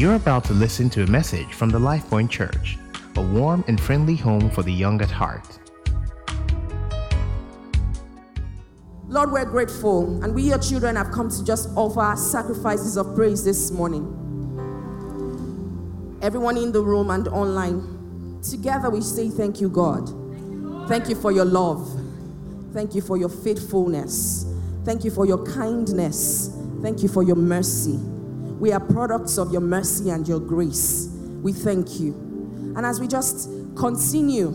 You're about to listen to a message from the LifePoint Church, a warm and friendly home for the young at heart. Lord, we're grateful, and we, your children, have come to just offer sacrifices of praise this morning. Everyone in the room and online, together we say thank you, God. Thank you for your love. Thank you for your faithfulness. Thank you for your kindness. Thank you for your mercy. We are products of your mercy and your grace. We thank you. And as we just continue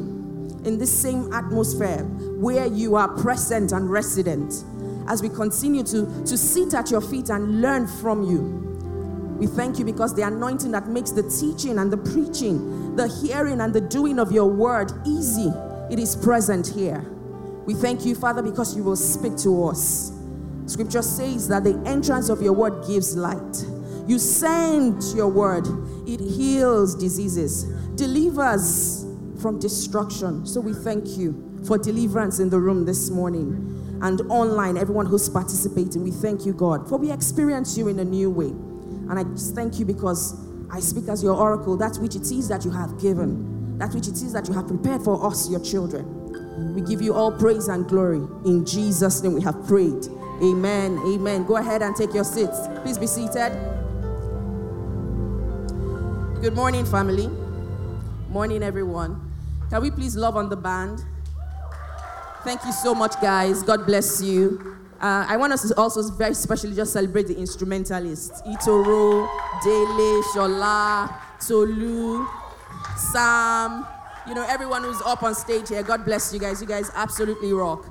in this same atmosphere where you are present and resident, as we continue to, to sit at your feet and learn from you, we thank you because the anointing that makes the teaching and the preaching, the hearing and the doing of your word easy, it is present here. We thank you, Father, because you will speak to us. Scripture says that the entrance of your word gives light. You send your word, it heals diseases, delivers from destruction. So we thank you for deliverance in the room this morning and online, everyone who's participating. We thank you, God, for we experience you in a new way. And I just thank you because I speak as your oracle, that which it is that you have given, that which it is that you have prepared for us, your children. We give you all praise and glory. In Jesus' name we have prayed. Amen. Amen. Go ahead and take your seats. Please be seated. Good morning, family. Morning, everyone. Can we please love on the band? Thank you so much, guys. God bless you. Uh, I want us to also very specially just celebrate the instrumentalists Itoro, Dele, Shola, Tolu, Sam, you know, everyone who's up on stage here. God bless you guys. You guys absolutely rock.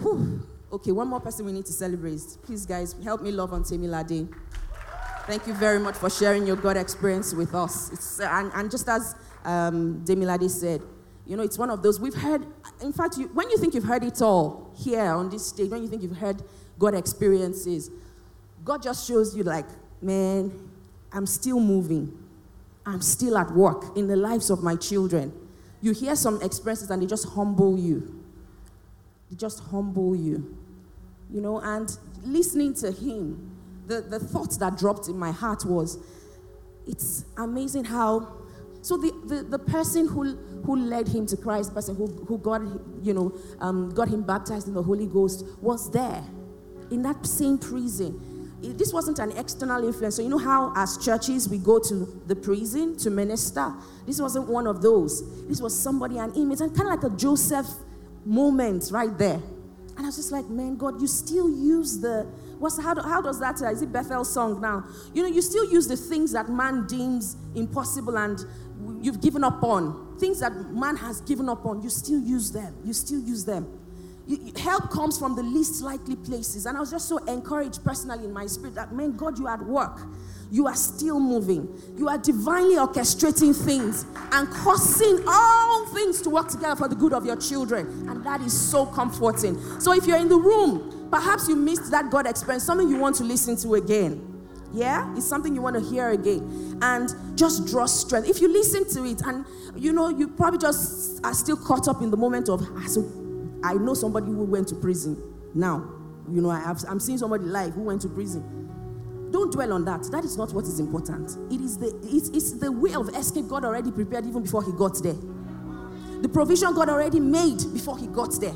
Whew. Okay, one more person we need to celebrate. Please, guys, help me love on Temilade. Thank you very much for sharing your God experience with us. And, and just as um, Temilade said, you know, it's one of those we've heard. In fact, you, when you think you've heard it all here on this stage, when you think you've heard God experiences, God just shows you, like, man, I'm still moving. I'm still at work in the lives of my children. You hear some experiences and they just humble you. They just humble you. You know, and listening to Him the, the thought that dropped in my heart was it's amazing how so the, the, the person who, who led him to Christ, person who, who got, you know, um, got him baptized in the Holy Ghost was there in that same prison. It, this wasn't an external influence. So you know how as churches we go to the prison to minister? This wasn't one of those. This was somebody, an image, and kind of like a Joseph moment right there. And I was just like, man, God, you still use the What's, how, how does that, uh, is it Bethel's song now? You know, you still use the things that man deems impossible and you've given up on. Things that man has given up on, you still use them. You still use them. You, help comes from the least likely places. And I was just so encouraged personally in my spirit that, man, God, you are at work. You are still moving. You are divinely orchestrating things and causing all things to work together for the good of your children. And that is so comforting. So if you're in the room, Perhaps you missed that God experience, something you want to listen to again. Yeah, it's something you want to hear again. And just draw strength. If you listen to it and you know, you probably just are still caught up in the moment of, ah, so I know somebody who went to prison now. You know, I have, I'm seeing somebody live who went to prison. Don't dwell on that. That is not what is important. It is the, it's, it's the way of escape God already prepared even before he got there. The provision God already made before he got there.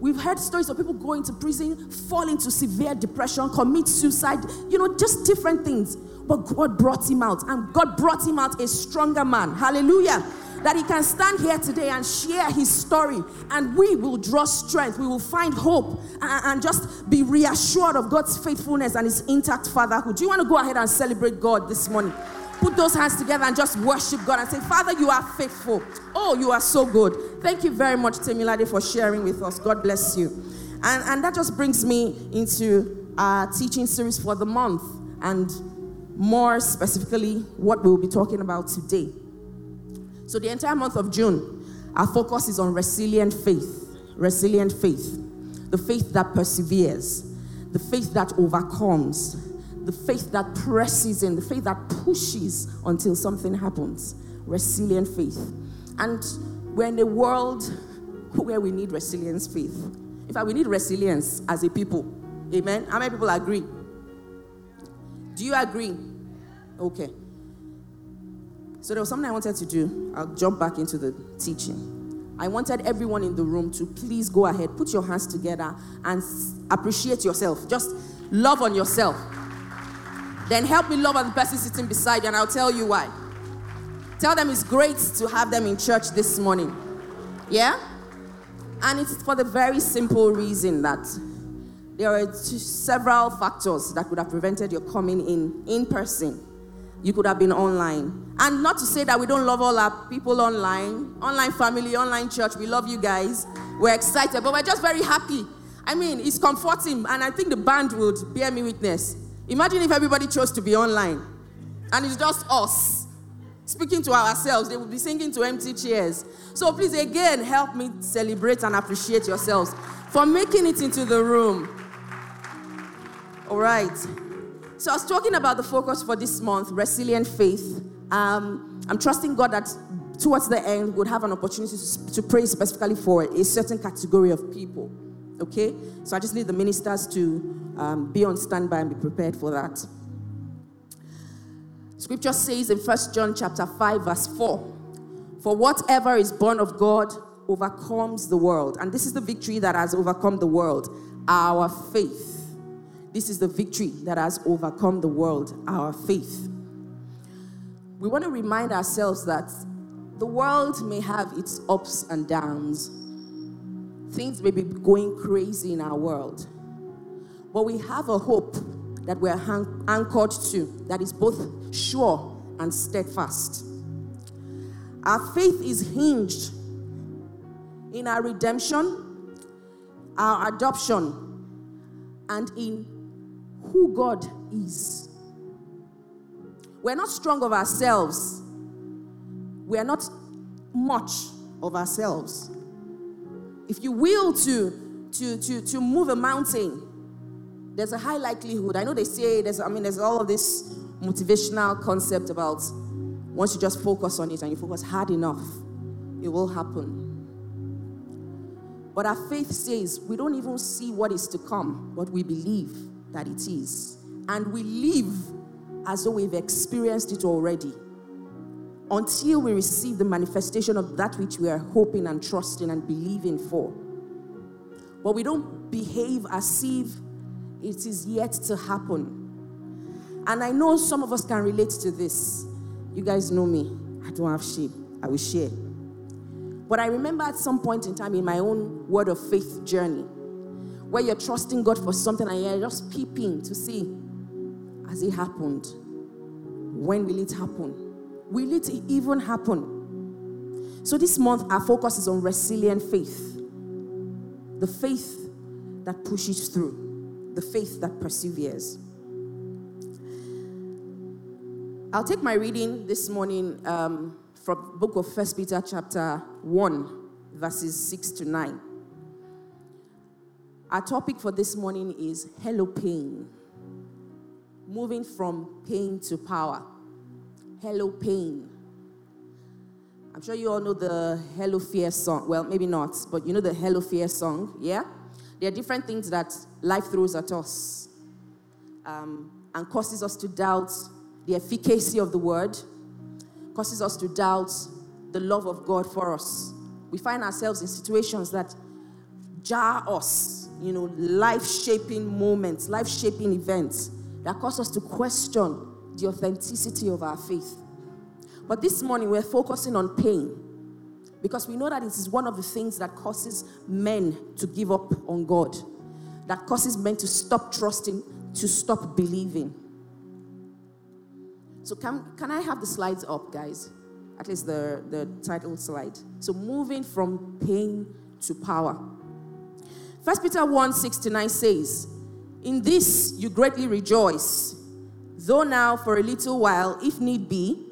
We've heard stories of people going to prison, fall into severe depression, commit suicide, you know, just different things. But God brought him out, and God brought him out a stronger man. Hallelujah. That he can stand here today and share his story, and we will draw strength. We will find hope and, just be reassured of God's faithfulness and his intact fatherhood. Do you want to go ahead and celebrate God this morning? Put those hands together and just worship God and say, Father, you are faithful. Oh, you are so good. Thank you very much, Temilade, for sharing with us. God bless you. And, and that just brings me into our teaching series for the month and more specifically what we will be talking about today. So, the entire month of June, our focus is on resilient faith. Resilient faith. The faith that perseveres, the faith that overcomes, the faith that presses in, the faith that pushes until something happens. Resilient faith. And we're in a world where we need resilience faith. In fact, we need resilience as a people. Amen. How many people agree? Do you agree? Okay. So there was something I wanted to do. I'll jump back into the teaching. I wanted everyone in the room to please go ahead, put your hands together, and appreciate yourself. Just love on yourself. Then help me love the person sitting beside you, and I'll tell you why. Tell them it's great to have them in church this morning. Yeah? And it's for the very simple reason that there are several factors that could have prevented your coming in in person. You could have been online. And not to say that we don't love all our people online, online family, online church. We love you guys. We're excited, but we're just very happy. I mean, it's comforting, and I think the band would bear me witness. Imagine if everybody chose to be online and it's just us speaking to ourselves. They would be singing to empty chairs. So please, again, help me celebrate and appreciate yourselves for making it into the room. All right. So I was talking about the focus for this month, resilient faith. Um, I'm trusting God that towards the end we'll have an opportunity to, to pray specifically for a certain category of people. Okay? So I just need the ministers to um, be on standby and be prepared for that. Scripture says in 1 John chapter 5, verse 4, For whatever is born of God overcomes the world. And this is the victory that has overcome the world, our faith. This is the victory that has overcome the world, our faith. We want to remind ourselves that the world may have its ups and downs. Things may be going crazy in our world. But we have a hope that we're anchored to that is both sure and steadfast. Our faith is hinged in our redemption, our adoption, and in who God is. We're not strong of ourselves. We are not much of ourselves. If you will to, to, to, to move a mountain, there's a high likelihood. I know they say there's, I mean, there's all of this motivational concept about once you just focus on it and you focus hard enough, it will happen. But our faith says we don't even see what is to come, but we believe that it is. And we live as though we've experienced it already until we receive the manifestation of that which we are hoping and trusting and believing for. But we don't behave as if it is yet to happen. And I know some of us can relate to this. You guys know me. I don't have sheep. I will share. But I remember at some point in time in my own word of faith journey, where you're trusting God for something and you're just peeping to see has it happened? When will it happen? Will it even happen? So this month, our focus is on resilient faith the faith that pushes through, the faith that perseveres. I'll take my reading this morning um, from book of First Peter chapter 1, verses 6 to 9. Our topic for this morning is Hello Pain. Moving from pain to power. Hello Pain. I'm sure you all know the Hello Fear song. Well, maybe not, but you know the Hello Fear song, yeah? There are different things that life throws at us um, and causes us to doubt the efficacy of the word, causes us to doubt the love of God for us. We find ourselves in situations that jar us you know, life shaping moments, life shaping events that cause us to question the authenticity of our faith. But this morning, we're focusing on pain because we know that it is one of the things that causes men to give up on God, that causes men to stop trusting, to stop believing. So, can, can I have the slides up, guys? At least the, the title slide. So, moving from pain to power. 1 Peter 1 6 to 9 says, In this you greatly rejoice, though now for a little while, if need be,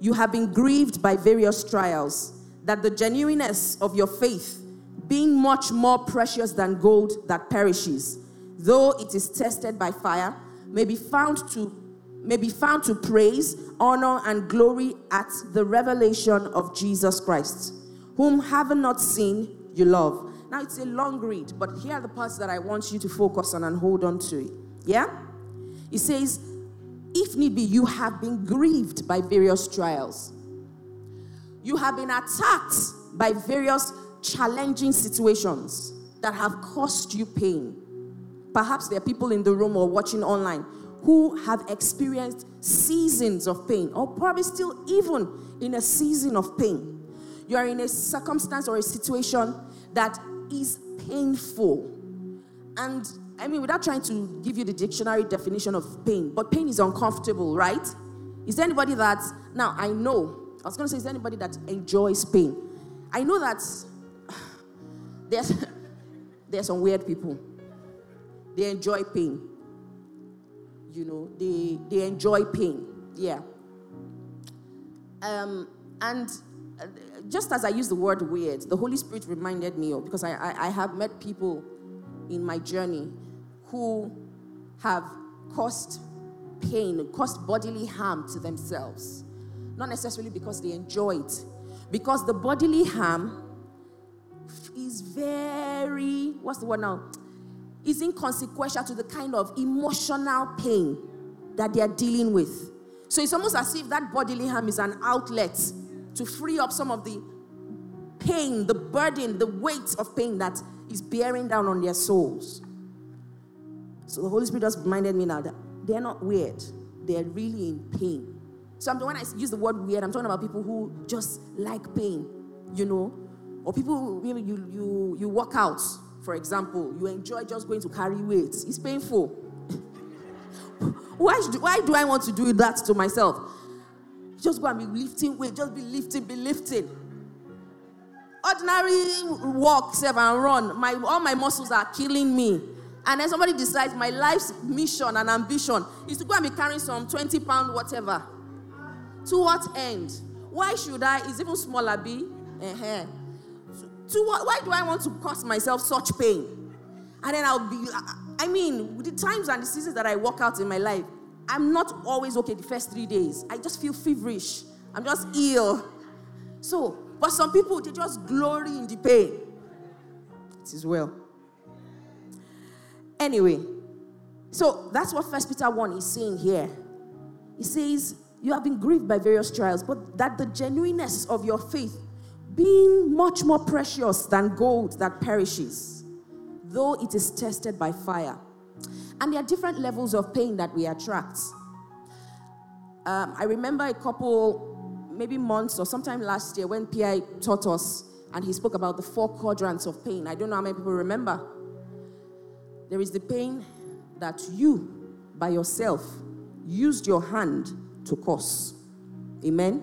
you have been grieved by various trials, that the genuineness of your faith, being much more precious than gold that perishes, though it is tested by fire, may be found to may be found to praise, honor, and glory at the revelation of Jesus Christ, whom having not seen, you love now it's a long read, but here are the parts that I want you to focus on and hold on to. Yeah? It says, if need be, you have been grieved by various trials. You have been attacked by various challenging situations that have caused you pain. Perhaps there are people in the room or watching online who have experienced seasons of pain, or probably still even in a season of pain. You are in a circumstance or a situation that is painful. And I mean, without trying to give you the dictionary definition of pain, but pain is uncomfortable, right? Is there anybody that, now I know, I was going to say, is there anybody that enjoys pain? I know that there's, there's some weird people. They enjoy pain. You know, they, they enjoy pain. Yeah. Um, and uh, just as I use the word weird, the Holy Spirit reminded me of, because I, I, I have met people in my journey who have caused pain, caused bodily harm to themselves. Not necessarily because they enjoy it, because the bodily harm is very, what's the word now? Is inconsequential to the kind of emotional pain that they are dealing with. So it's almost as if that bodily harm is an outlet to free up some of the pain, the burden, the weight of pain that is bearing down on their souls. So the Holy Spirit just reminded me now that they're not weird, they're really in pain. So I'm, when I use the word weird, I'm talking about people who just like pain, you know, or people maybe you you you work out, for example, you enjoy just going to carry weights. It's painful. why, do, why do I want to do that to myself? Just go and be lifting weight, just be lifting, be lifting. Ordinary walk, serve and run. My all my muscles are killing me. And then somebody decides my life's mission and ambition is to go and be carrying some 20 pound whatever. To what end? Why should I? Is even smaller B? Uh-huh. To what? Why do I want to cause myself such pain? And then I'll be. I mean, the times and the seasons that I walk out in my life, I'm not always okay the first three days. I just feel feverish. I'm just ill. So, but some people they just glory in the pain. It is well. Anyway, so that's what First Peter 1 is saying here. He says, You have been grieved by various trials, but that the genuineness of your faith, being much more precious than gold that perishes, though it is tested by fire. And there are different levels of pain that we attract. Um, I remember a couple, maybe months or sometime last year, when PI taught us and he spoke about the four quadrants of pain. I don't know how many people remember. There is the pain that you, by yourself, used your hand to cause. Amen?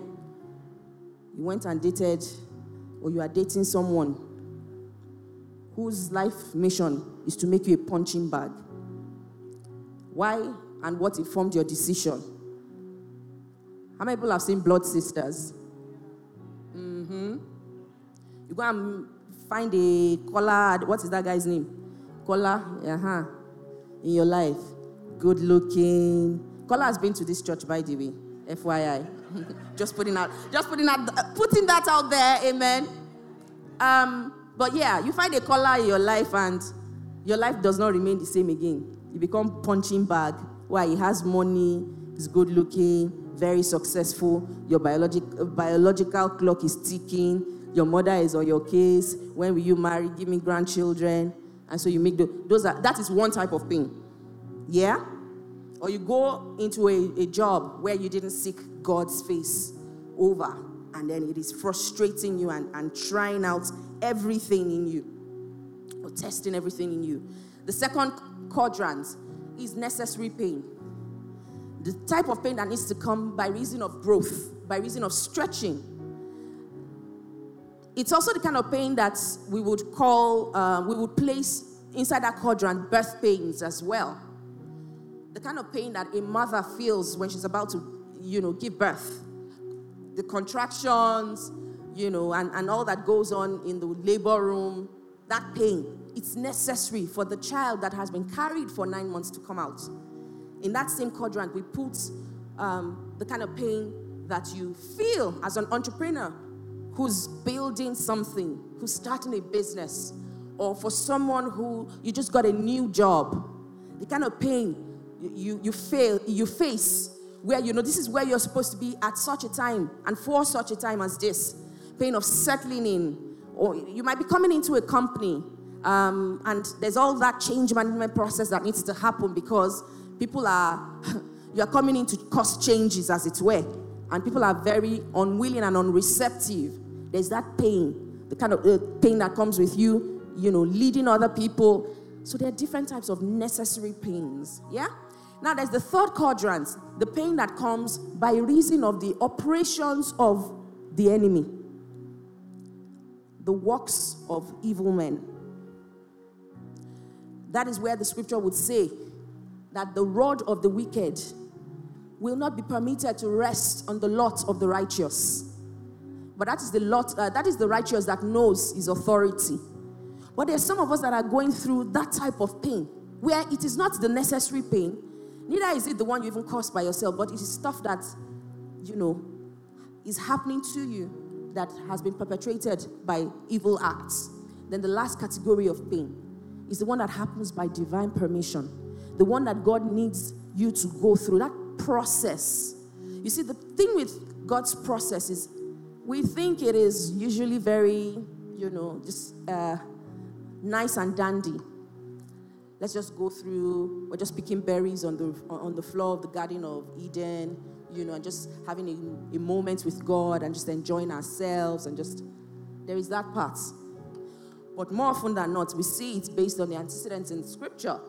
You went and dated, or you are dating someone whose life mission is to make you a punching bag. Why and what informed your decision? How many people have seen Blood Sisters? Mm-hmm. You go and find a Kola, what is that guy's name? Kola, uh-huh, in your life. Good looking. Kola has been to this church, by the way. FYI. just putting out, just putting out, putting that out there, amen. Um, but yeah, you find a Kola in your life and your life does not remain the same again. You become punching bag. Why? He has money, he's good looking, very successful. Your biologic, biological clock is ticking. Your mother is on your case. When will you marry? Give me grandchildren. And so you make the, those are, that is one type of pain. Yeah? Or you go into a, a job where you didn't seek God's face over, and then it is frustrating you and, and trying out everything in you, or testing everything in you. The second quadrant is necessary pain. The type of pain that needs to come by reason of growth, by reason of stretching, it's also the kind of pain that we would call, uh, we would place inside that quadrant birth pains as well. The kind of pain that a mother feels when she's about to, you know, give birth. The contractions, you know, and, and all that goes on in the labor room, that pain, it's necessary for the child that has been carried for nine months to come out. In that same quadrant, we put um, the kind of pain that you feel as an entrepreneur who's building something, who's starting a business, or for someone who you just got a new job, the kind of pain you, you, fail, you face where you know this is where you're supposed to be at such a time and for such a time as this. Pain of settling in, or you might be coming into a company um, and there's all that change management process that needs to happen because people are, you are coming in to cause changes, as it were, and people are very unwilling and unreceptive. There's that pain, the kind of uh, pain that comes with you, you know, leading other people. So there are different types of necessary pains. Yeah? Now there's the third quadrant, the pain that comes by reason of the operations of the enemy, the works of evil men. That is where the scripture would say that the rod of the wicked will not be permitted to rest on the lot of the righteous. But that is the lot, uh, that is the righteous that knows his authority. But there's some of us that are going through that type of pain where it is not the necessary pain, neither is it the one you even caused by yourself, but it is stuff that, you know, is happening to you that has been perpetrated by evil acts. Then the last category of pain is the one that happens by divine permission, the one that God needs you to go through, that process. You see, the thing with God's process is we think it is usually very, you know, just uh, nice and dandy. Let's just go through, we're just picking berries on the, on the floor of the Garden of Eden, you know, and just having a, a moment with God and just enjoying ourselves and just, there is that part. But more often than not, we see it based on the antecedents in scripture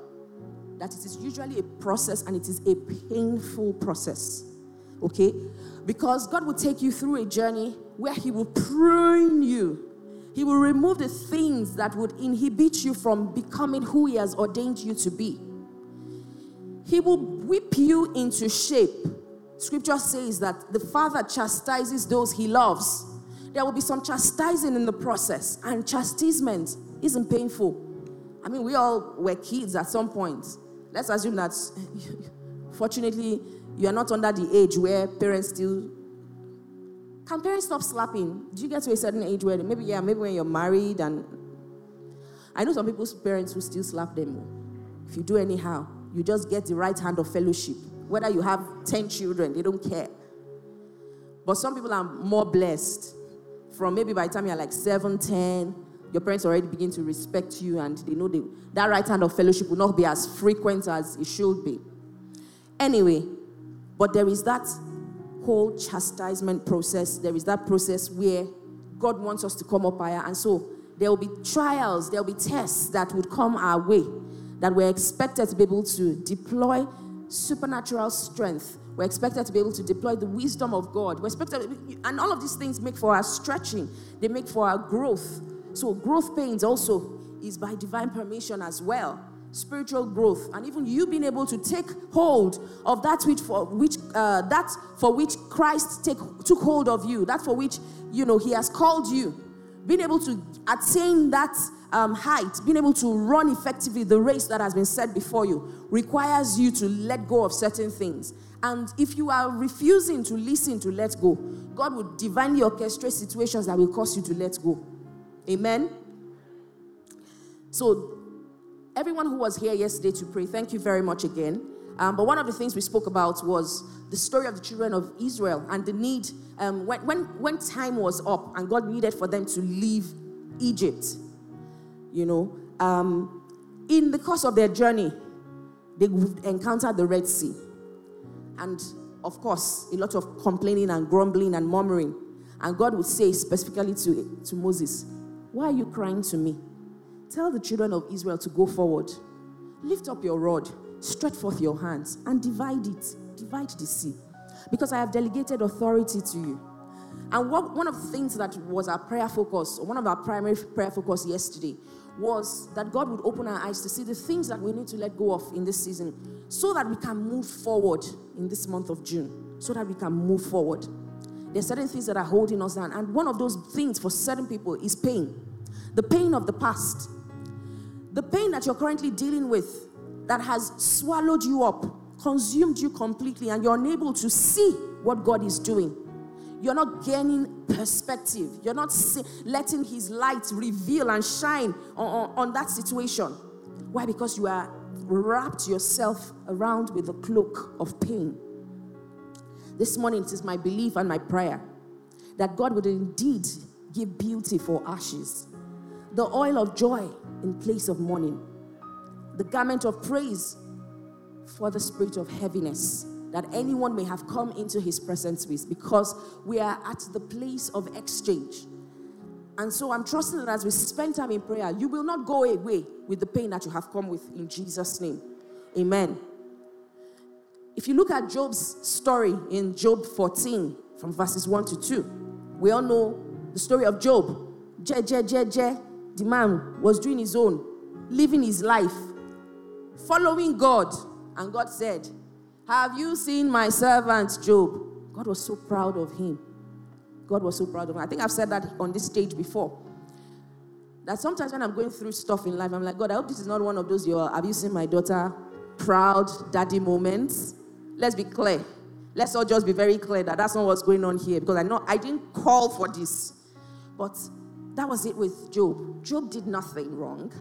that it is usually a process and it is a painful process. Okay? Because God will take you through a journey where He will prune you. He will remove the things that would inhibit you from becoming who He has ordained you to be. He will whip you into shape. Scripture says that the Father chastises those He loves there will be some chastising in the process, and chastisement isn't painful. I mean, we all were kids at some point. Let's assume that, fortunately, you are not under the age where parents still. Can parents stop slapping? Do you get to a certain age where maybe, yeah, maybe when you're married and. I know some people's parents who still slap them. If you do anyhow, you just get the right hand of fellowship. Whether you have 10 children, they don't care. But some people are more blessed from maybe by the time you're like 7, 10, your parents already begin to respect you and they know they, that right hand of fellowship will not be as frequent as it should be. Anyway, but there is that whole chastisement process. There is that process where God wants us to come up higher. And so there will be trials, there will be tests that would come our way that we're expected to be able to deploy supernatural strength we're expected to be able to deploy the wisdom of God. We're expected, and all of these things make for our stretching, they make for our growth. So, growth pains also is by divine permission as well. Spiritual growth, and even you being able to take hold of that which for which uh, that for which Christ take, took hold of you, that for which you know He has called you, being able to attain that um, height, being able to run effectively the race that has been set before you, requires you to let go of certain things. And if you are refusing to listen to let go, God will divinely orchestrate situations that will cause you to let go. Amen. So, everyone who was here yesterday to pray, thank you very much again. Um, but one of the things we spoke about was the story of the children of Israel and the need um, when, when, when time was up and God needed for them to leave Egypt. You know, um, in the course of their journey, they encountered the Red Sea. And of course, a lot of complaining and grumbling and murmuring. And God would say specifically to, to Moses, Why are you crying to me? Tell the children of Israel to go forward. Lift up your rod, stretch forth your hands, and divide it. Divide the sea. Because I have delegated authority to you. And what, one of the things that was our prayer focus, or one of our primary prayer focus yesterday, was that God would open our eyes to see the things that we need to let go of in this season so that we can move forward in this month of June, so that we can move forward. There are certain things that are holding us down, and one of those things for certain people is pain the pain of the past, the pain that you're currently dealing with that has swallowed you up, consumed you completely, and you're unable to see what God is doing. You're not gaining perspective. You're not see, letting His light reveal and shine on, on, on that situation. Why? Because you are wrapped yourself around with a cloak of pain. This morning, it is my belief and my prayer that God would indeed give beauty for ashes, the oil of joy in place of mourning, the garment of praise for the spirit of heaviness that anyone may have come into his presence with because we are at the place of exchange. And so I'm trusting that as we spend time in prayer, you will not go away with the pain that you have come with in Jesus' name. Amen. If you look at Job's story in Job 14, from verses 1 to 2, we all know the story of Job. Je, je, je, je. The man was doing his own, living his life, following God. And God said, Have you seen my servant Job? God was so proud of him. God was so proud of him. I think I've said that on this stage before. That sometimes when I'm going through stuff in life, I'm like, God, I hope this is not one of those your have you seen my daughter proud daddy moments. Let's be clear. Let's all just be very clear that that's not what's going on here because I know I didn't call for this. But that was it with Job. Job did nothing wrong.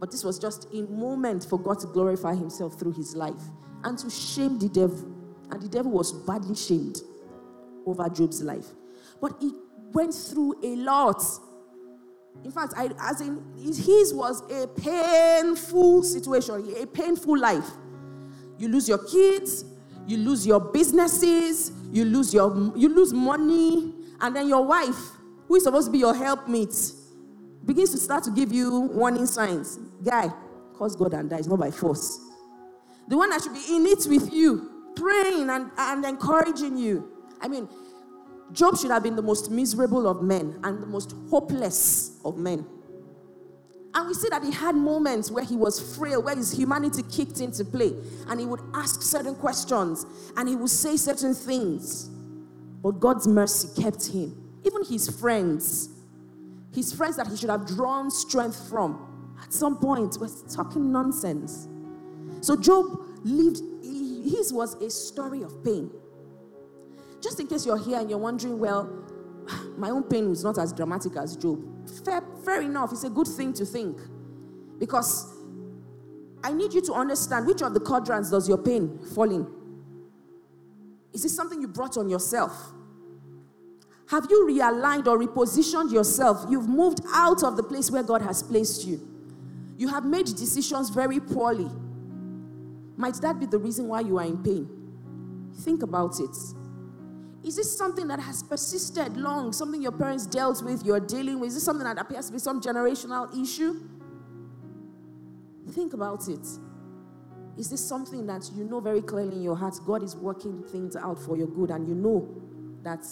But this was just a moment for God to glorify himself through his life and to shame the devil. And the devil was badly shamed over Job's life. But he went through a lot. In fact, I, as in his was a painful situation, a painful life. You lose your kids, you lose your businesses, you lose your you lose money, and then your wife, who is supposed to be your helpmate, begins to start to give you warning signs. Guy, cause God and die. Not by force. The one that should be in it with you, praying and, and encouraging you. I mean, Job should have been the most miserable of men and the most hopeless of men. And we see that he had moments where he was frail, where his humanity kicked into play, and he would ask certain questions and he would say certain things. But God's mercy kept him. Even his friends, his friends that he should have drawn strength from, at some point were talking nonsense. So Job lived, his was a story of pain. Just in case you're here and you're wondering, well, my own pain was not as dramatic as Job. Fair, fair enough. It's a good thing to think. Because I need you to understand which of the quadrants does your pain fall in? Is this something you brought on yourself? Have you realigned or repositioned yourself? You've moved out of the place where God has placed you. You have made decisions very poorly. Might that be the reason why you are in pain? Think about it. Is this something that has persisted long? Something your parents dealt with, you're dealing with? Is this something that appears to be some generational issue? Think about it. Is this something that you know very clearly in your heart God is working things out for your good and you know that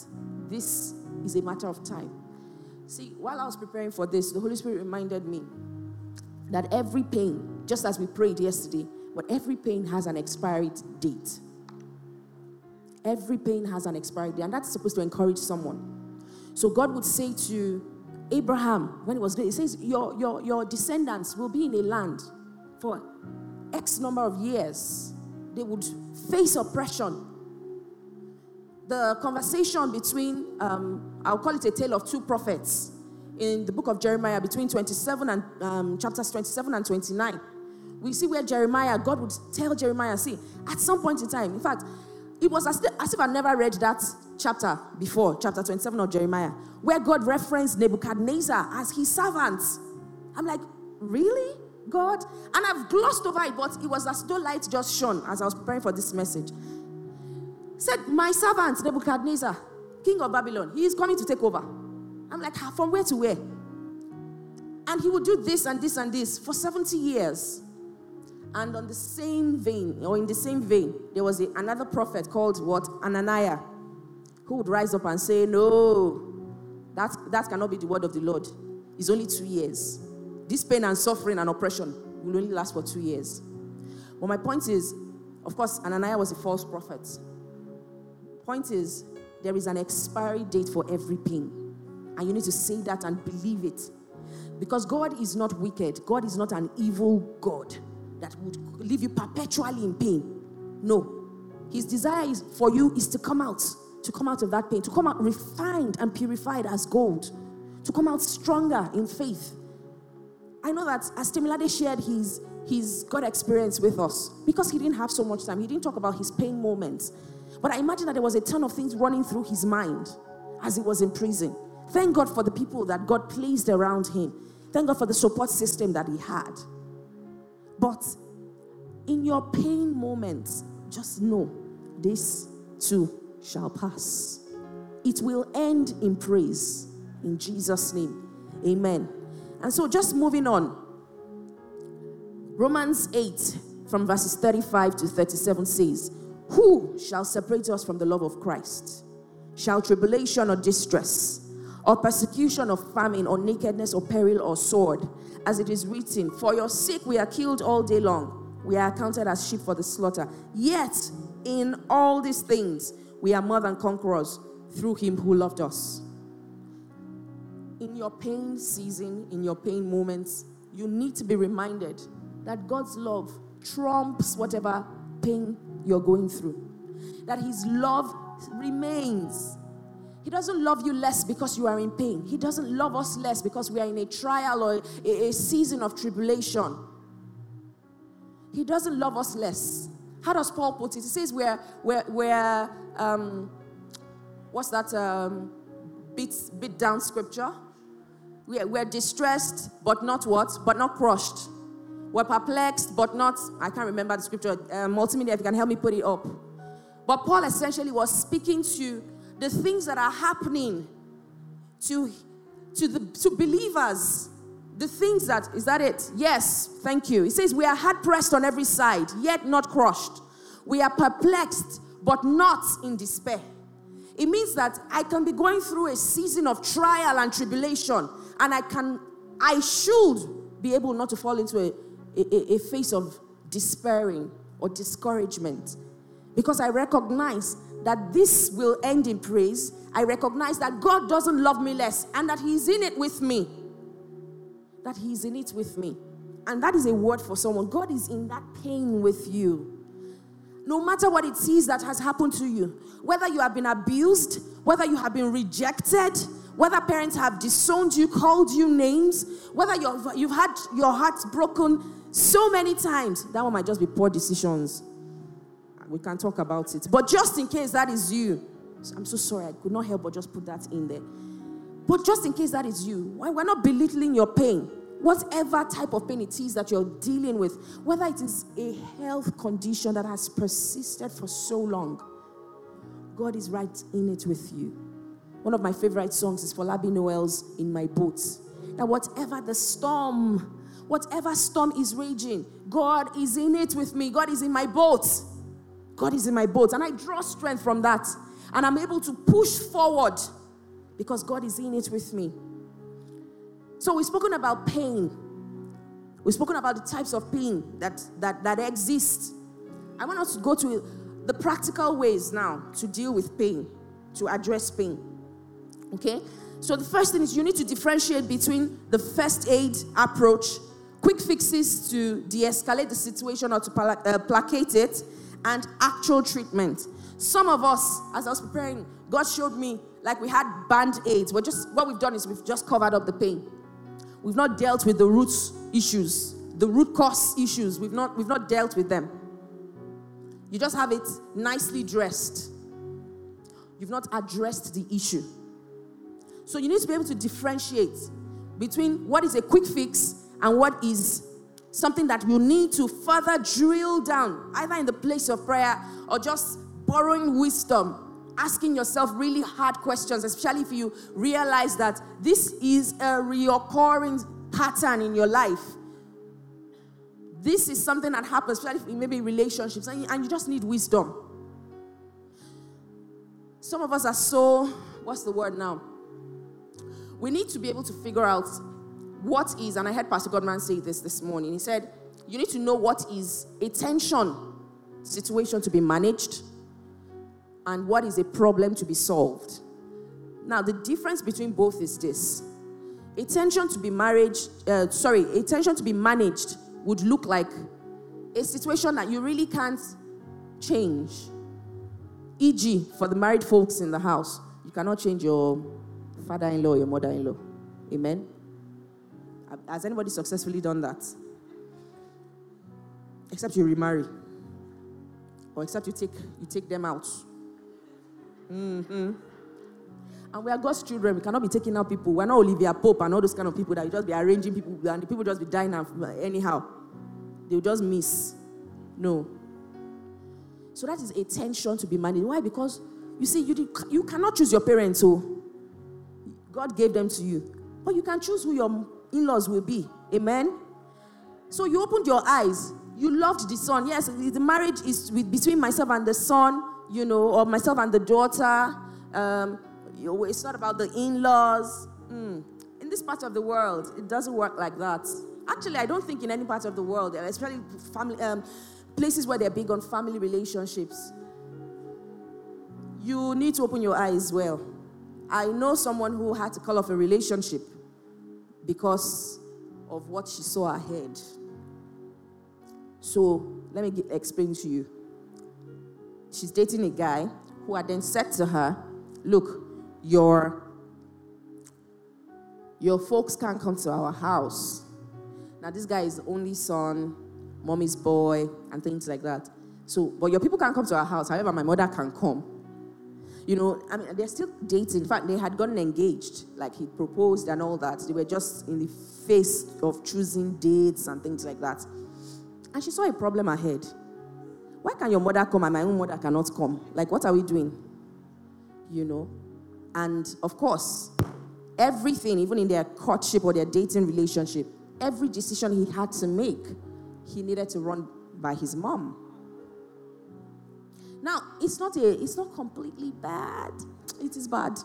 this is a matter of time? See, while I was preparing for this, the Holy Spirit reminded me that every pain, just as we prayed yesterday, but every pain has an expiry date. Every pain has an expiry date, and that's supposed to encourage someone. So God would say to Abraham when he was there, He says, your, your, your descendants will be in a land for X number of years. They would face oppression. The conversation between, um, I'll call it a tale of two prophets in the book of Jeremiah between 27 and um, chapters 27 and 29. We see where Jeremiah, God would tell Jeremiah, see, at some point in time, in fact, it was as, as if I never read that chapter before, chapter 27 of Jeremiah, where God referenced Nebuchadnezzar as his servant. I'm like, really? God? And I've glossed over it, but it was as though light just shone as I was preparing for this message. Said, My servant, Nebuchadnezzar, king of Babylon, he is coming to take over. I'm like, ah, from where to where? And he would do this and this and this for 70 years. And on the same vein, or in the same vein, there was a, another prophet called what? Ananiah, who would rise up and say, No, that, that cannot be the word of the Lord. It's only two years. This pain and suffering and oppression will only last for two years. But my point is, of course, Ananiah was a false prophet. Point is, there is an expiry date for every pain. And you need to say that and believe it. Because God is not wicked, God is not an evil God that would leave you perpetually in pain. No. His desire is for you is to come out, to come out of that pain, to come out refined and purified as gold, to come out stronger in faith. I know that as Temilade shared his his God experience with us because he didn't have so much time. He didn't talk about his pain moments. But I imagine that there was a ton of things running through his mind as he was in prison. Thank God for the people that God placed around him. Thank God for the support system that he had. But in your pain moments, just know this too shall pass. It will end in praise. In Jesus' name. Amen. And so, just moving on. Romans 8, from verses 35 to 37 says, Who shall separate us from the love of Christ? Shall tribulation or distress, or persecution or famine, or nakedness or peril or sword? As it is written, For your sake we are killed all day long. We are accounted as sheep for the slaughter. Yet, in all these things, we are more than conquerors through him who loved us. In your pain season, in your pain moments, you need to be reminded that God's love trumps whatever pain you're going through. That his love remains. He doesn't love you less because you are in pain. He doesn't love us less because we are in a trial or a, a season of tribulation. He doesn't love us less. How does Paul put it? He says we're, we're, we're um, what's that um, bit, bit down scripture? We're, we're distressed, but not what? But not crushed. We're perplexed, but not, I can't remember the scripture. Uh, multimedia, if you can help me put it up. But Paul essentially was speaking to the things that are happening to, to, the, to believers. The things that, is that it? Yes, thank you. He says, We are hard pressed on every side, yet not crushed. We are perplexed, but not in despair. It means that I can be going through a season of trial and tribulation, and I can, I should be able not to fall into a, a, a phase of despairing or discouragement because I recognize that this will end in praise. I recognize that God doesn't love me less and that He's in it with me. That He's in it with me. And that is a word for someone. God is in that pain with you. No matter what it is that has happened to you, whether you have been abused, whether you have been rejected, whether parents have disowned you, called you names, whether you've, had your heart broken so many times, that one might just be poor decisions. We can talk about it. But just in case that is you, I'm so sorry, I could not help but just put that in there. But just in case that is you, why we're not belittling your pain, whatever type of pain it is that you're dealing with, whether it is a health condition that has persisted for so long, God is right in it with you. One of my favorite songs is for Folabi Nuel's In My Boat. That whatever the storm, whatever storm is raging, God is in it with me. God is in my boat. God is in my boat. And I draw strength from that. And I'm able to push forward because God is in it with me. So we've spoken about pain. We've spoken about the types of pain that, that, that exist. I want us to go to the practical ways now to deal with pain, to address pain. Okay? So the first thing is you need to differentiate between the first aid approach, quick fixes to de escalate the situation or to uh, placate it, and actual treatment. Some of us, as I was preparing, God showed me like we had band aids. We're just what we've done is we've just covered up the pain. We've not dealt with the root issues, the root cause issues. We've not we've not dealt with them. You just have it nicely dressed. You've not addressed the issue. So you need to be able to differentiate between what is a quick fix and what is something that you need to further drill down, either in the place of prayer or just borrowing wisdom, asking yourself really hard questions, especially if you realize that this is a reoccurring pattern in your life. This is something that happens, especially in maybe relationships, and you just need wisdom. Some of us are so, what's the word now? We need to be able to figure out what is, and I heard Pastor Godman say this this morning. He said, You need to know what is a tension situation to be managed and what is a problem to be solved. Now, the difference between both is this a tension to be marriage, uh, sorry, a tension to be managed would look like a situation that you really can't change. E.g., for the married folks in the house, you cannot change your father in law, your mother in law. Amen? Has anybody successfully done that? except you remarry, or except you take you take them out. Mm-hmm. And we are God's children. We cannot be taking out people. We're not Olivia Pope and all those kind of people that you just be arranging people and the people just be dying anyhow. They'll just miss. No. So that is a tension to be managed. Why? Because you see, you, you cannot choose your parents, so oh. God gave them to you. But you can choose who your in laws will be. Amen? So you opened your eyes. You loved the son. Yes, the marriage is with, between myself and the son, you know, or myself and the daughter. Um, it's not about the in laws. Mm. In this part of the world, it doesn't work like that. Actually, I don't think in any part of the world, especially family, um, places where they're big on family relationships, you need to open your eyes well. I know someone who had to call off a relationship because of what she saw ahead. So let me explain to you. She's dating a guy who had then said to her, Look, your, your folks can't come to our house. Now, this guy is the only son, mommy's boy, and things like that. So, but your people can't come to our house. However, my mother can come. You know, I mean, they're still dating. In fact, they had gotten engaged. Like he proposed and all that. They were just in the face of choosing dates and things like that. And she saw a problem ahead. Why can your mother come and my own mother cannot come? Like, what are we doing? You know? And of course, everything, even in their courtship or their dating relationship, every decision he had to make, he needed to run by his mom. Now, it's not a, it's not completely bad. It is bad.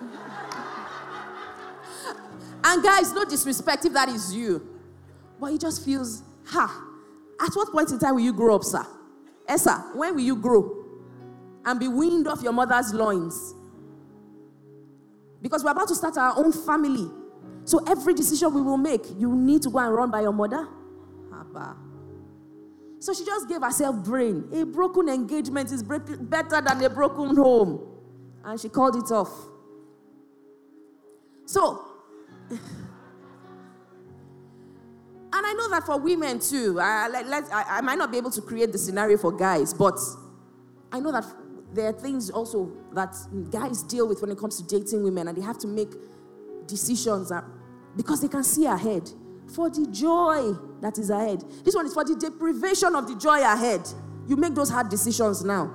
and guys, no disrespect if that is you. But he just feels, ha, at what point in time will you grow up, sir? Eh, Essa, when will you grow? And be weaned off your mother's loins? Because we're about to start our own family. So every decision we will make, you need to go and run by your mother. Abba. So she just gave herself brain. A broken engagement is better than a broken home. And she called it off. So, and I know that for women too, I, I, I might not be able to create the scenario for guys, but I know that there are things also that guys deal with when it comes to dating women, and they have to make decisions because they can see ahead for the joy that is ahead. This one is for the deprivation of the joy ahead. You make those hard decisions now,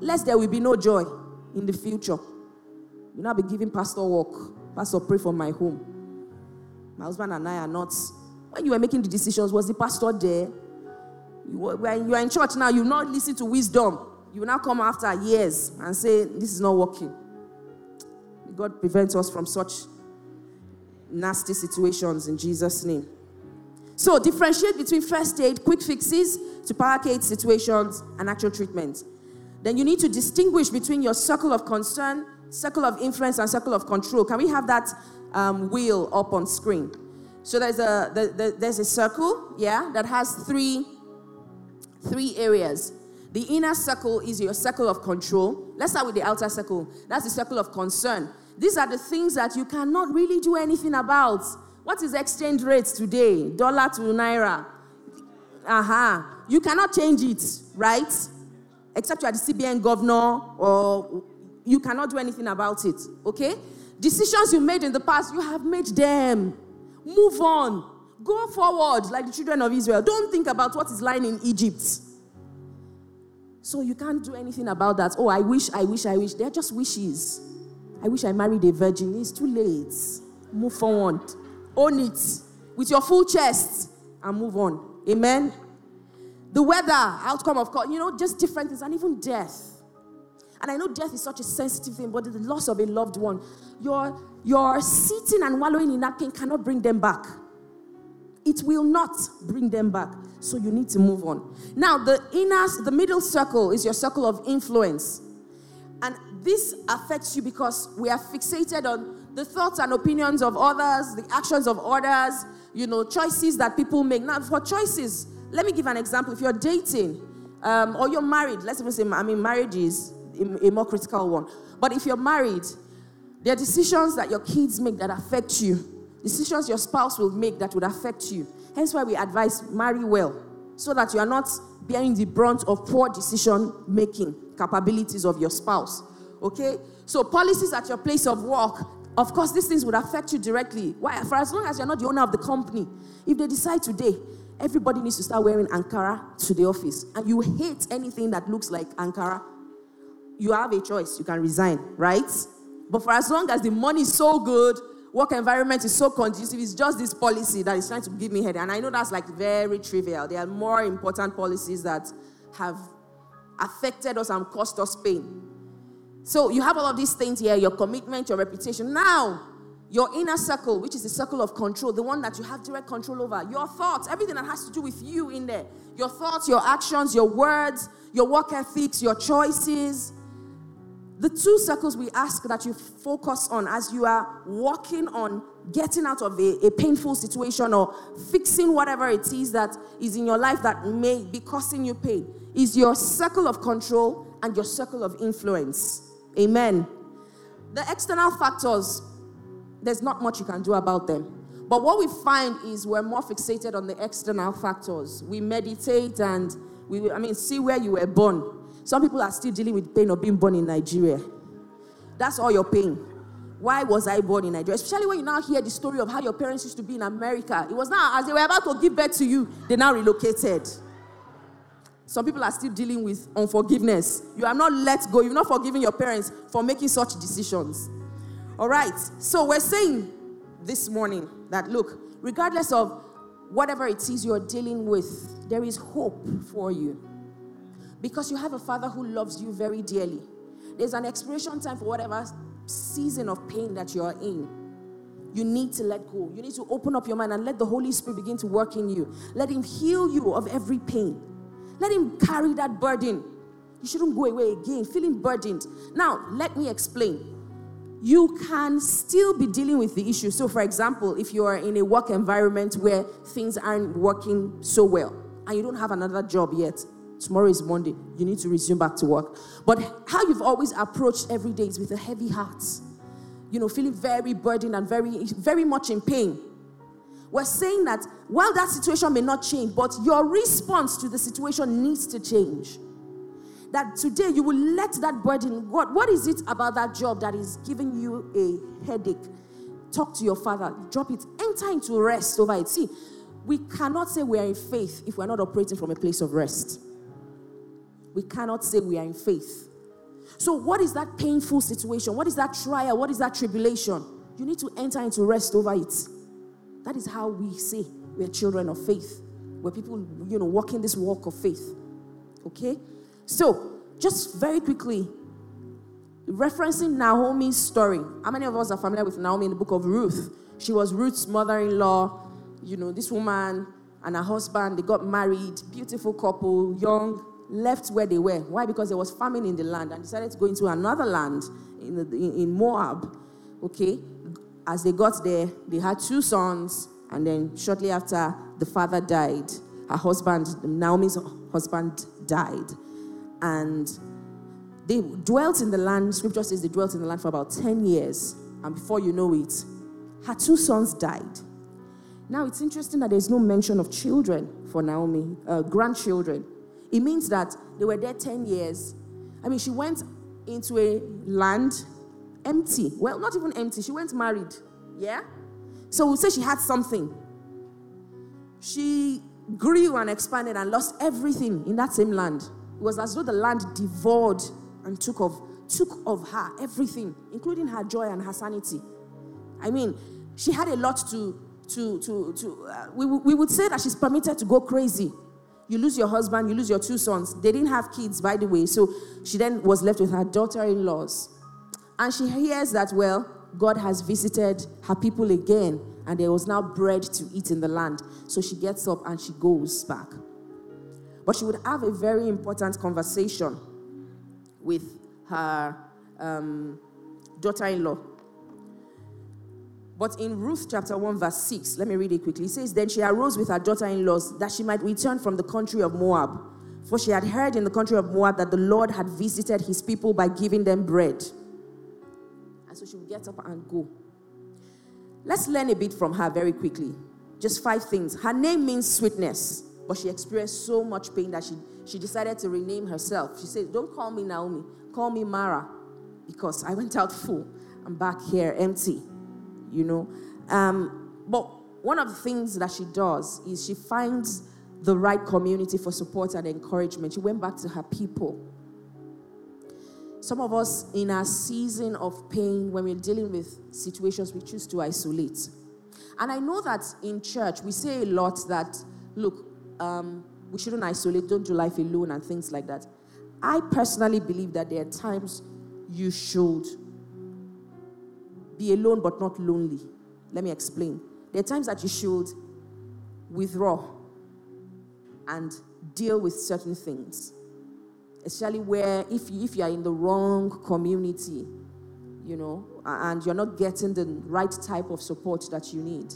lest there will be no joy in the future. You now be giving pastor work. Pastor, pray for my home. My husband and I are not. When you were making the decisions, was the pastor there? You were, when you are in church now, you not listen to wisdom you now come after years and say, This is not working. God prevents us from such nasty situations in Jesus' name. So, differentiate between first aid, quick fixes to placate situations, and actual treatment. Then you need to distinguish between your circle of concern, circle of influence, and circle of control. Can we have that um, wheel up on screen? So there's a the, the, there's a circle, yeah, that has three three areas. The inner circle is your circle of control. Let's start with the outer circle. That's the circle of concern. These are the things that you cannot really do anything about. What is exchange rates today? Dollar to naira. Aha. Uh-huh. You cannot change it, right? Except you are the CBN governor or you cannot do anything about it. Okay? Decisions you made in the past, you have made them. Move on. Go forward like the children of Israel. Don't think about what is lying in Egypt. So you can't do anything about that. Oh, I wish, I wish, I wish. They're just wishes. I wish I married a virgin. It's too late. Move forward. Own it with your full chest and move on. Amen. The weather, outcome of course, you know, just different things, and even death. And I know death is such a sensitive thing, but the loss of a loved one, your, your sitting and wallowing in that pain cannot bring them back. It will not bring them back. So you need to move on. Now, the inner, the middle circle is your circle of influence. This affects you because we are fixated on the thoughts and opinions of others, the actions of others, you know, choices that people make. Now, for choices, let me give an example. If you're dating um, or you're married, let's even say, I mean, marriage is a more critical one. But if you're married, there are decisions that your kids make that affect you, decisions your spouse will make that would affect you. Hence why we advise marry well. so that you are not bearing the brunt of poor decision making capabilities of your spouse. Okay? So, policies at your place of work, of course, these things would affect you directly. Why? For as long as you're not the owner of the company, if they decide today, everybody needs to start wearing Ankara to the office, and you hate anything that looks like Ankara, you have a choice. You can resign, right? But for as long as the money is so good, work environment is so conducive, it's just this policy that is trying to give me head. And I know that's like very trivial. There are more important policies that have affected us and caused us pain. So you have all of these things here your commitment, your reputation. Now, your inner circle, which is the circle of control, the one that you have direct control over, your thoughts, everything that has to do with you in there. Your thoughts, your actions, your words, your work ethics, your choices. The two circles we ask that you focus on as you are working on getting out of a, a painful situation or fixing whatever it is that is in your life that may be causing you pain is your circle of control and your circle of influence. Amen. The external factors there's not much you can do about them. But what we find is we're more fixated on the external factors. We meditate and we, I mean, see where you were born. Some people are still dealing with pain of being born in Nigeria. That's all your pain. Why was I born in Nigeria? Especially when you now hear the story of how your parents used to be in America. It was now, as they were about to give birth to you, they now relocated. Some people are still dealing with unforgiveness. You are not let go. You've not forgiven your parents for making such decisions. All right. So we're saying this morning that look, regardless of whatever it is you're dealing with, there is hope for you. Because you have a father who loves you very dearly. There's an expiration time for whatever season of pain that you're in. You need to let go. You need to open up your mind and let the Holy Spirit begin to work in you. Let Him heal you of every pain. Let Him carry that burden. You shouldn't go away again feeling burdened. Now, let me explain you can still be dealing with the issue. So, for example, if you are in a work environment where things aren't working so well and you don't have another job yet, tomorrow is Monday, you need to resume back to work. But how you've always approached every day is with a heavy heart, you know, feeling very burdened and very, very much in pain. We're saying that while that situation may not change, but your response to the situation needs to change that today you will let that burden, what, what is it about that job that is giving you a headache? Talk to your father, drop it, enter into rest over it. See, we cannot say we are in faith if we're not operating from a place of rest. We cannot say we are in faith. So, what is that painful situation? What is that trial? What is that tribulation? You need to enter into rest over it. That is how we say we're children of faith. We're people, you know, walking this walk of faith. Okay? So, just very quickly, referencing Naomi's story. How many of us are familiar with Naomi in the book of Ruth? She was Ruth's mother in law. You know, this woman and her husband, they got married, beautiful couple, young, left where they were. Why? Because there was famine in the land and decided to go into another land in, the, in, in Moab. Okay? As they got there, they had two sons, and then shortly after, the father died. Her husband, Naomi's husband, died and they dwelt in the land. Scripture says they dwelt in the land for about 10 years. And before you know it, her two sons died. Now it's interesting that there's no mention of children for Naomi, uh, grandchildren. It means that they were there 10 years. I mean, she went into a land empty. Well, not even empty, she went married. Yeah? So we'll say she had something. She grew and expanded and lost everything in that same land. It was as though the land devoured and took of, took of her everything, including her joy and her sanity. I mean, she had a lot to, to, to, to uh, we, we would say that she's permitted to go crazy. You lose your husband, you lose your two sons. They didn't have kids, by the way, so she then was left with her daughter in laws. And she hears that, well, God has visited her people again, and there was now bread to eat in the land. So she gets up and she goes back. But she would have a very important conversation with her um, daughter in law. But in Ruth chapter 1, verse 6, let me read it quickly. It says, Then she arose with her daughter in laws that she might return from the country of Moab. For she had heard in the country of Moab that the Lord had visited his people by giving them bread. So she would get up and go. Let's learn a bit from her very quickly. Just five things. Her name means sweetness. but she experienced so much pain that she, she decided to rename herself. She said, Don't call me Naomi, call me Mara, because I went out full. I'm back here empty, you know. Um, but one of the things that she does is she finds the right community for support and encouragement. She went back to her people. Some of us, in our season of pain, when we're dealing with situations, we choose to isolate. And I know that in church, we say a lot that, look, um, we shouldn't isolate, don't do life alone, and things like that. I personally believe that there are times you should be alone but not lonely. Let me explain. There are times that you should withdraw and deal with certain things, especially where if you, if you are in the wrong community, you know, and you're not getting the right type of support that you need.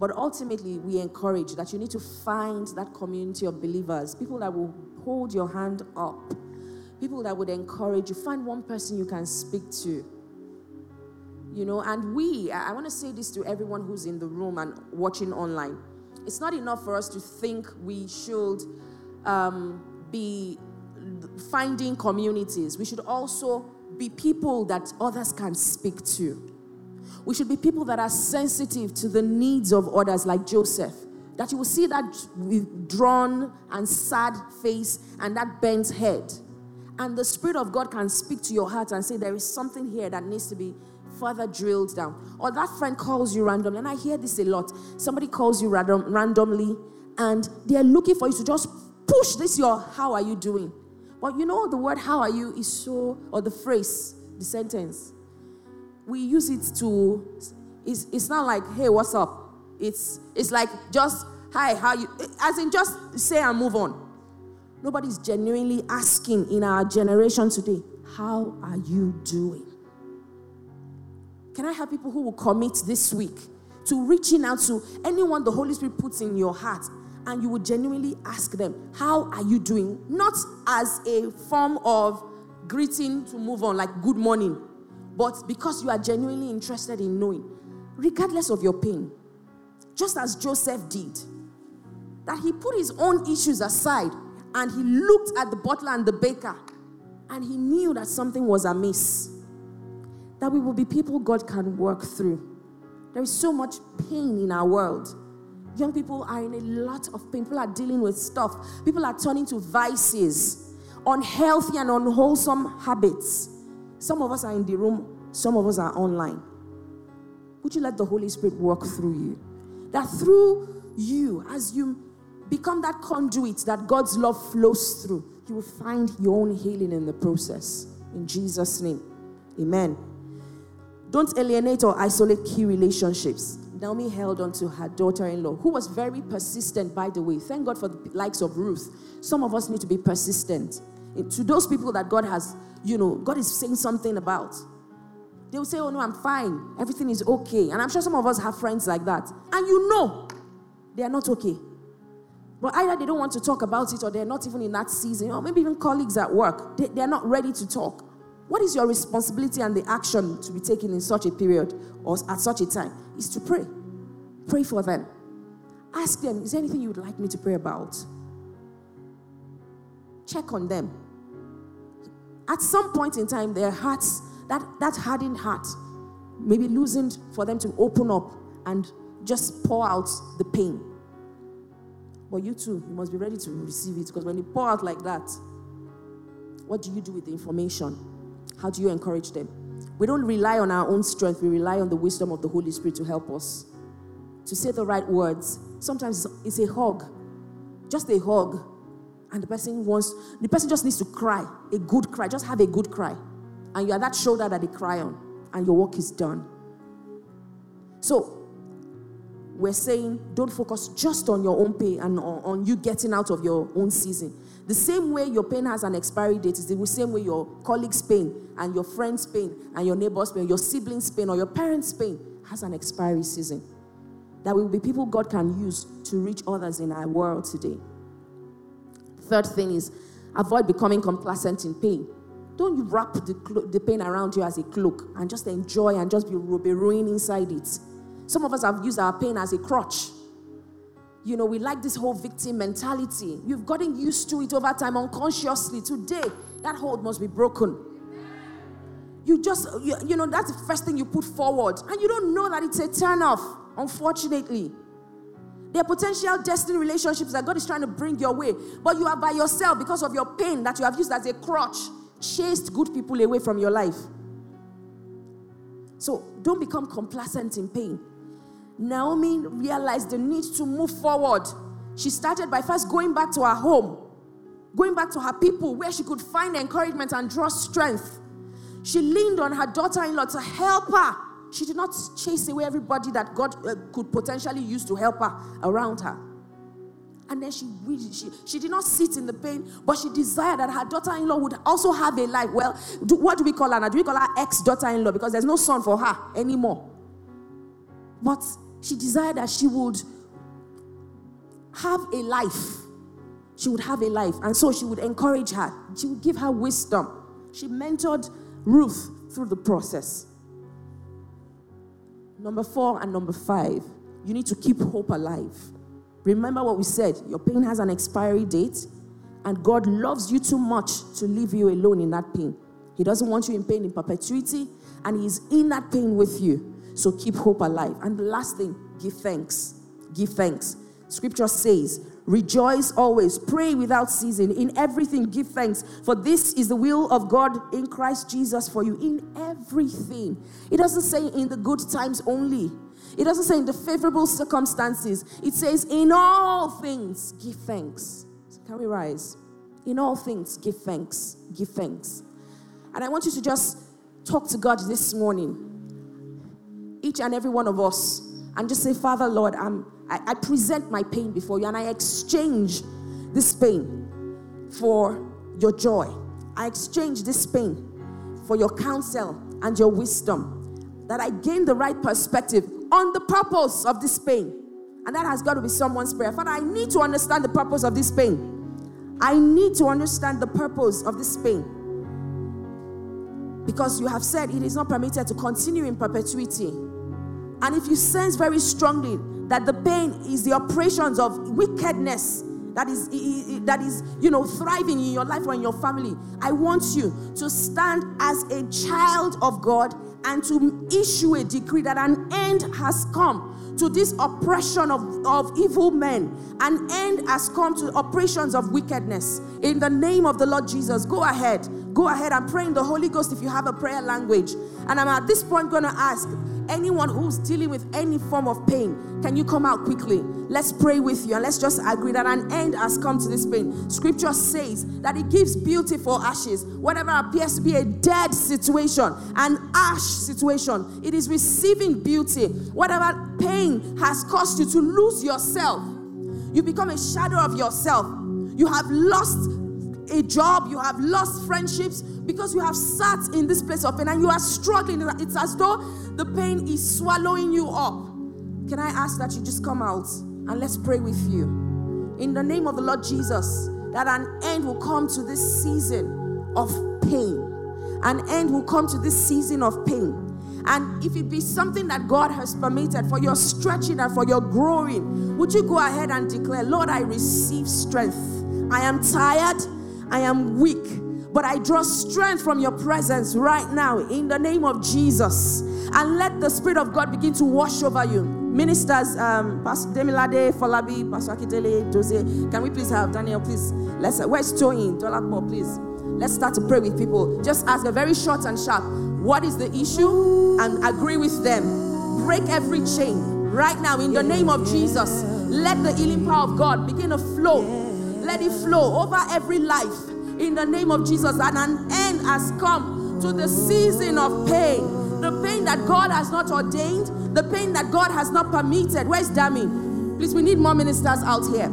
But ultimately, we encourage that you need to find that community of believers, people that will hold your hand up, people that would encourage you. Find one person you can speak to. You know, and we, I want to say this to everyone who's in the room and watching online. It's not enough for us to think we should um, be finding communities. We should also be people that others can speak to. We should be people that are sensitive to the needs of others, like Joseph. That you will see that withdrawn and sad face and that bent head. And the Spirit of God can speak to your heart and say, There is something here that needs to be further drilled down. Or that friend calls you randomly, and I hear this a lot. Somebody calls you random, randomly, and they're looking for you to just push this your how are you doing? But you know the word how are you is so or the phrase, the sentence. We use it to it's, it's not like hey what's up? It's it's like just hi how you as in just say and move on. Nobody's genuinely asking in our generation today how are you doing? Can i have people who will commit this week to reaching out to anyone the holy spirit puts in your heart and you would genuinely ask them how are you doing not as a form of greeting to move on like good morning but because you are genuinely interested in knowing, regardless of your pain, just as Joseph did, that he put his own issues aside and he looked at the butler and the baker and he knew that something was amiss. That we will be people God can work through. There is so much pain in our world. Young people are in a lot of pain. People are dealing with stuff. People are turning to vices, unhealthy and unwholesome habits. Some of us are in the room, some of us are online. Would you let the Holy Spirit work through you? That through you, as you become that conduit that God's love flows through, you will find your own healing in the process. In Jesus' name. Amen. Don't alienate or isolate key relationships. Naomi held on to her daughter in law, who was very persistent, by the way. Thank God for the likes of Ruth. Some of us need to be persistent. To those people that God has you know, God is saying something about. They will say, Oh, no, I'm fine. Everything is okay. And I'm sure some of us have friends like that. And you know they are not okay. But either they don't want to talk about it or they're not even in that season, or maybe even colleagues at work, they, they're not ready to talk. What is your responsibility and the action to be taken in such a period or at such a time? Is to pray. Pray for them. Ask them, is there anything you would like me to pray about? Check on them at some point in time, their hearts, that, that hardened heart, maybe loosened for them to open up and just pour out the pain. But you too, you must be ready to receive it because when you pour out like that, what do you do with the information? How do you encourage them? We don't rely on our own strength, we rely on the wisdom of the Holy Spirit to help us. To say the right words. Sometimes it's a hug, just a hug and the person wants, the person just needs to cry, a good cry, just have a good cry. And you are that shoulder that they cry on, and your work is done. So, we're saying don't focus just on your own pain and on, on, you getting out of your own season. The same way your pain has an expiry date is the same way your colleague's pain and your friend's pain and your neighbor's pain, your sibling's pain or your parents' pain has an expiry season. That will be people God can use to reach others in our world today. Third thing is avoid becoming complacent in pain. Don't wrap the, clo- the pain around you as a cloak and just enjoy and just be, be ruined inside it. Some of us have used our pain as a crutch. You know, we like this whole victim mentality. You've gotten used to it over time unconsciously. Today, that hold must be broken. You just, you, you know, that's the first thing you put forward. And you don't know that it's a turn off, unfortunately. There are potential destiny relationships that God is trying to bring your way, but you are by yourself because of your pain that you have used as a crutch, chased good people away from your life. So don't become complacent in pain. Naomi realized the need to move forward. She started by first going back to her home, going back to her people where she could find encouragement and draw strength. She leaned on her daughter in law to help her. She did not chase away everybody that God uh, could potentially use to help her around her. And then she, she, she did not sit in the pain, but she desired that her daughter in law would also have a life. Well, do, what do we call her now? Do we call her ex daughter in law? Because there's no son for her anymore. But she desired that she would have a life. She would have a life. And so she would encourage her, she would give her wisdom. She mentored Ruth through the process. Number four and number five, you need to keep hope alive. Remember what we said your pain has an expiry date, and God loves you too much to leave you alone in that pain. He doesn't want you in pain in perpetuity, and He's in that pain with you. So keep hope alive. And the last thing, give thanks. Give thanks. Scripture says, Rejoice always, pray without ceasing. In everything, give thanks, for this is the will of God in Christ Jesus for you. In everything. It doesn't say in the good times only, it doesn't say in the favorable circumstances. It says, In all things, give thanks. Can we rise? In all things, give thanks. Give thanks. And I want you to just talk to God this morning each and every one of us and just say, Father, Lord, I'm, I, I present my pain before you and I exchange this pain for your joy. I exchange this pain for your counsel and your wisdom. That I gain the right perspective on the purpose of this pain. And that has got to be someone's prayer. Father, I need to understand the purpose of this pain. I need to understand the purpose of this pain. Because you have said it is not permitted to continue in perpetuity. And if you sense very strongly that the pain is the operations of wickedness that is that is you know thriving in your life or in your family, I want you to stand as a child of God and to issue a decree that an end has come to this oppression of, of evil men. An end has come to operations of wickedness. In the name of the Lord Jesus, go ahead. Go ahead and pray in the Holy Ghost if you have a prayer language. And I'm at this point going to ask anyone who's dealing with any form of pain, can you come out quickly? Let's pray with you and let's just agree that an end has come to this pain. Scripture says that it gives beauty for ashes. Whatever appears to be a dead situation, an ash situation, it is receiving beauty. Whatever pain has caused you to lose yourself, you become a shadow of yourself. You have lost a job, you have lost friendships because you have sat in this place of pain and you are struggling. It's as though the pain is swallowing you up. Can I ask that you just come out and let's pray with you? In the name of the Lord Jesus, that an end will come to this season of pain. An end will come to this season of pain. And if it be something that God has permitted for your stretching and for your growing, would you go ahead and declare, Lord, I receive strength. I am tired. I am weak, but I draw strength from your presence right now in the name of Jesus. And let the Spirit of God begin to wash over you. Ministers, um, Pastor Temilade, Folabi, Pastor Akitele, Jose, can we please have Daniel, please? Let's, uh, where's Toyin? Dolapo, please. Let's start to pray with people. Just ask a very short and sharp, what is the issue? And agree with them. Break every chain right now in the name of Jesus. Let the healing power of God begin to flow let it flow over every life in the name of Jesus. And an end has come to the season of pain. The pain that God has not ordained, the pain that God has not permitted. Where's Dami? Please, we need more ministers out here.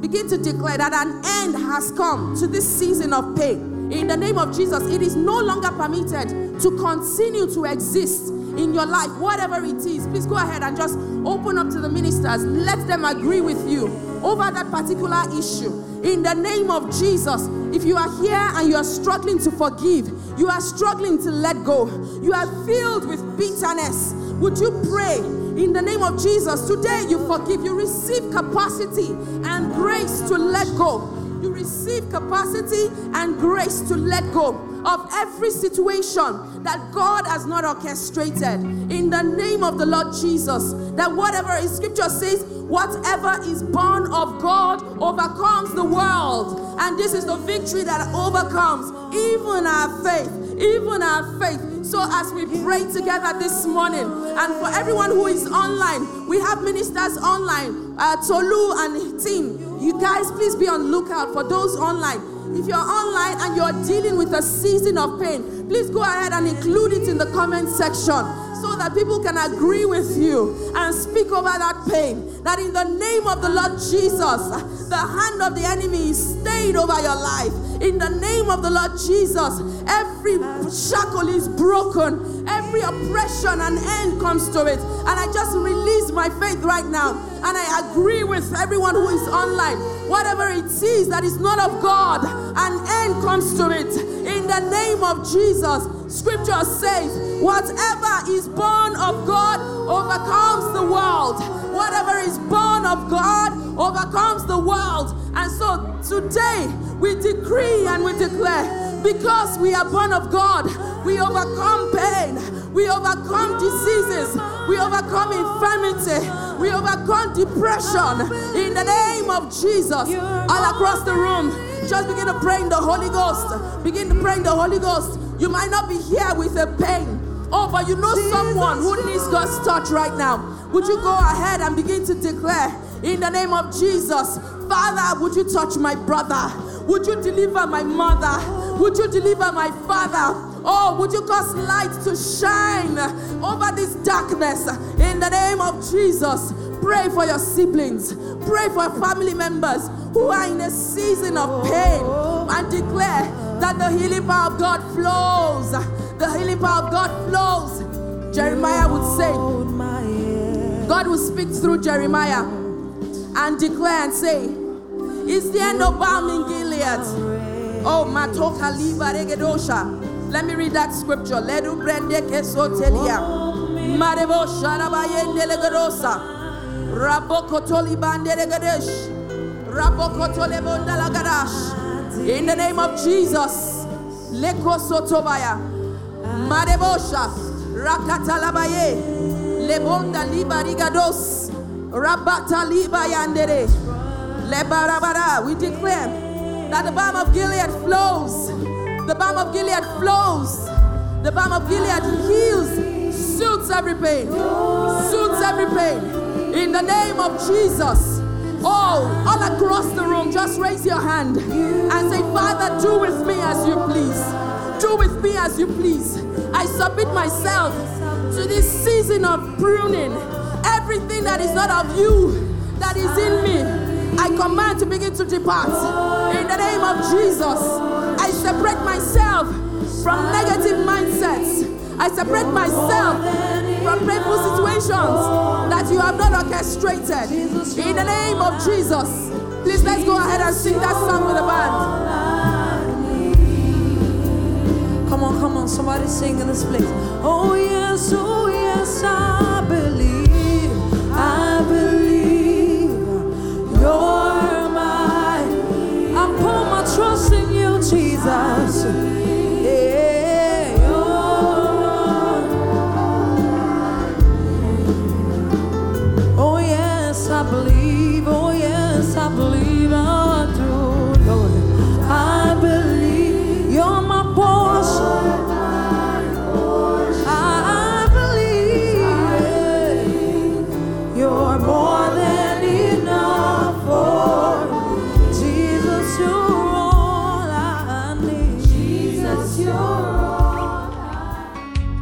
Begin to declare that an end has come to this season of pain. In the name of Jesus, it is no longer permitted to continue to exist in your life, whatever it is. Please go ahead and just open up to the ministers. Let them agree with you over that particular issue. In the name of Jesus, if you are here and you are struggling to forgive, you are struggling to let go, you are filled with bitterness, would you pray In the name of Jesus, today you forgive. You receive capacity and grace to let go. You receive capacity and grace to let go of every situation that God has not orchestrated. In the name of the Lord Jesus, that whatever His scripture says, whatever is born of God overcomes the world. And this is the victory that overcomes even our faith, even our faith. So, as we pray together this morning, and for everyone who is online, we have ministers online, uh, Tolu and team. You guys, please be on lookout for those online. If you're online and you're dealing with a season of pain, please go ahead and include it in the comment section so that people can agree with you and speak over that pain. That in the name of the Lord Jesus, the hand of the enemy is stayed over your life. In the name of the Lord Jesus, every shackle is broken, every oppression and end comes to it. And I just release my faith right now. And I agree with everyone who is online. Whatever it is that is not of God, an end comes to it. In the name of Jesus, scripture says, whatever is born of God overcomes the world. Whatever is born of God overcomes the world. And so today we decree and we declare because we are born of God, we overcome pain, we overcome diseases, we overcome infirmity, we overcome depression in the name of Jesus. All across the room, just begin to pray in the Holy Ghost. Begin to pray in the Holy Ghost. You might not be here with a pain. Oh, but you know someone who needs God's touch right now. Would you go ahead and begin to declare in the name of Jesus, Father, would you touch my brother? Would you deliver my mother? Would you deliver my father? Oh, would you cause light to shine over this darkness in the name of Jesus? Pray for your siblings, pray for family members who are in a season of pain and declare that the healing power of God flows. The healing power of God flows. Jeremiah would say, God will speak through Jeremiah and declare and say, Is there no balm in Gilead? Oh, Matoka Liba Regedosha. Let me read that scripture. Ledu Brende Kesotelia. Marebo Sharabayende Legedosa. Rabokotoli Bande Legedesh. Rabokotole Bondalagadash. In the name of Jesus. Leko Sotobaya. Marebosha. Rakatalabaye. Lebonda Liba Rigados. Rabata liba yandere. Lebarabara. We declare that the balm of Gilead flows. The balm of Gilead flows. The balm of Gilead heals, soothes every pain, soothes every pain. In the name of Jesus. Oh, all across the room, just raise your hand and say, Father, do with me as you please. Do with me as you please. I submit myself to this season of pruning everything that is not of you, that is in me, I command to begin to depart. In the name of Jesus, I separate myself from negative mindsets. I separate myself from painful situations that you have not orchestrated. In the name of Jesus, please let's go ahead and sing that song with the band. Come on, come on, somebody sing in this place. Oh, yes, oh, yes, I